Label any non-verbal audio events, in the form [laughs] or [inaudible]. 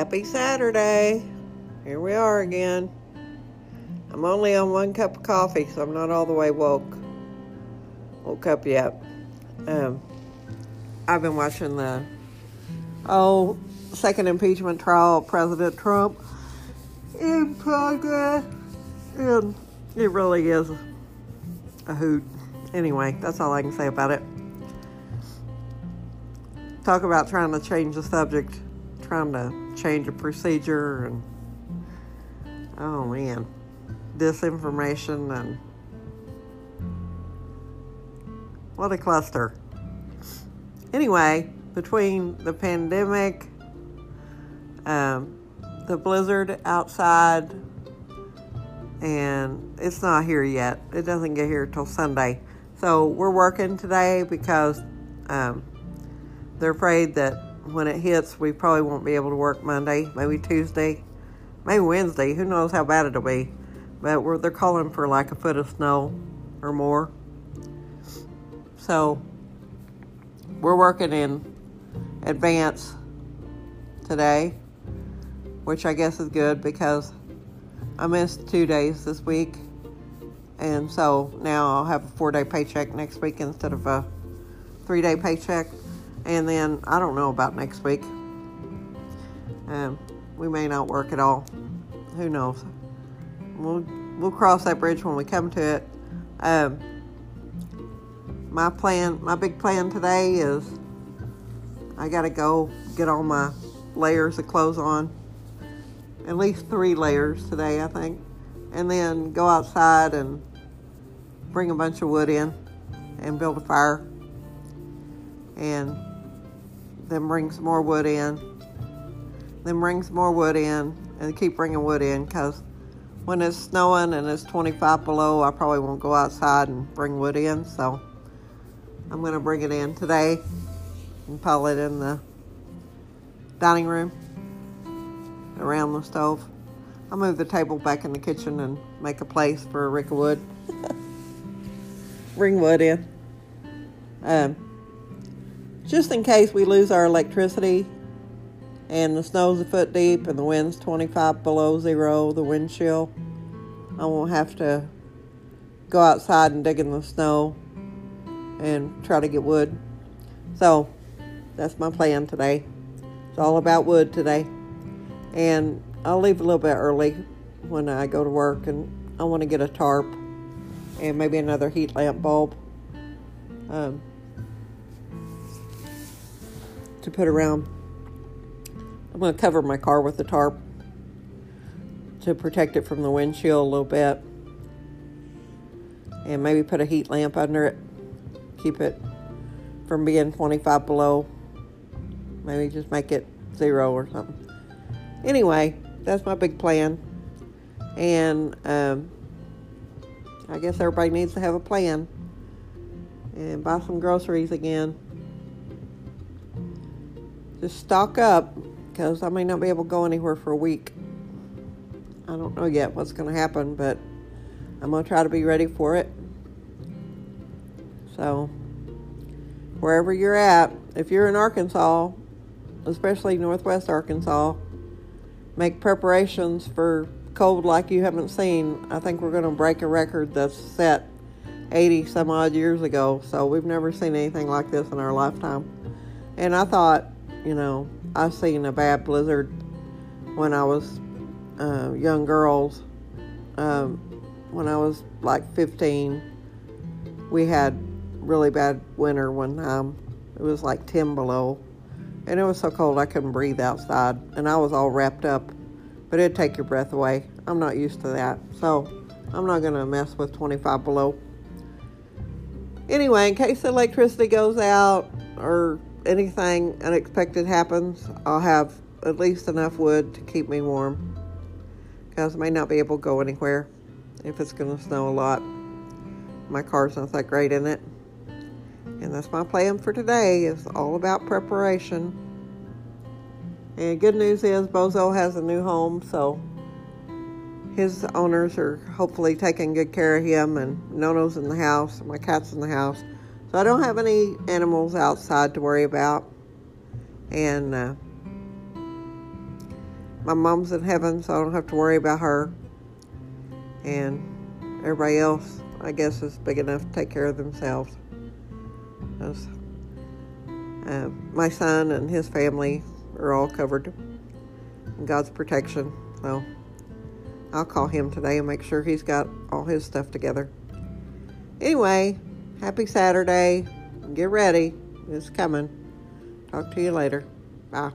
Happy Saturday. Here we are again. I'm only on one cup of coffee, so I'm not all the way woke. Woke up yet. Um, I've been watching the oh second impeachment trial of President Trump in progress, and it really is a hoot. Anyway, that's all I can say about it. Talk about trying to change the subject, trying to change of procedure, and oh man, disinformation and what a cluster. Anyway, between the pandemic, um, the blizzard outside, and it's not here yet. It doesn't get here till Sunday. So we're working today because um, they're afraid that when it hits, we probably won't be able to work Monday, maybe Tuesday, maybe Wednesday. Who knows how bad it'll be? But we're, they're calling for like a foot of snow or more. So we're working in advance today, which I guess is good because I missed two days this week and so now I'll have a four day paycheck next week instead of a three day paycheck. And then I don't know about next week. Um, we may not work at all. Who knows? We'll we'll cross that bridge when we come to it. Um, my plan, my big plan today is I got to go get all my layers of clothes on. At least three layers today, I think. And then go outside and bring a bunch of wood in and build a fire and then bring some more wood in. Then bring some more wood in and keep bringing wood in because when it's snowing and it's 25 below i probably won't go outside and bring wood in so i'm going to bring it in today and pile it in the dining room around the stove. I'll move the table back in the kitchen and make a place for a rick of wood. [laughs] Bring wood in. Um, just in case we lose our electricity and the snow's a foot deep and the wind's 25 below zero, the wind chill, I won't have to go outside and dig in the snow and try to get wood. So that's my plan today. It's all about wood today. And I'll leave a little bit early when I go to work and I want to get a tarp and maybe another heat lamp bulb um, to put around. I'm going to cover my car with a tarp to protect it from the windshield a little bit. And maybe put a heat lamp under it. Keep it from being 25 below. Maybe just make it zero or something. Anyway, that's my big plan. And um, I guess everybody needs to have a plan and buy some groceries again. Just stock up because I may not be able to go anywhere for a week. I don't know yet what's going to happen, but I'm going to try to be ready for it. So, wherever you're at, if you're in Arkansas, especially Northwest Arkansas, make preparations for cold like you haven't seen. I think we're going to break a record that's set 80 some odd years ago. So we've never seen anything like this in our lifetime. And I thought, you know, I've seen a bad blizzard when I was uh, young girls. Um, when I was like 15, we had really bad winter one time. It was like 10 below. And it was so cold I couldn't breathe outside. And I was all wrapped up but it'd take your breath away. I'm not used to that, so I'm not to mess with 25 below. Anyway, in case the electricity goes out or anything unexpected happens, I'll have at least enough wood to keep me warm because I may not be able to go anywhere if it's going to snow a lot. My car's not that great in it. And that's my plan for today is all about preparation. And good news is Bozo has a new home, so his owners are hopefully taking good care of him, and Nono's in the house, my cat's in the house. So I don't have any animals outside to worry about. And uh, my mom's in heaven, so I don't have to worry about her. And everybody else, I guess, is big enough to take care of themselves. Uh, my son and his family are all covered in God's protection. So I'll call him today and make sure he's got all his stuff together. Anyway, happy Saturday. Get ready. It's coming. Talk to you later. Bye.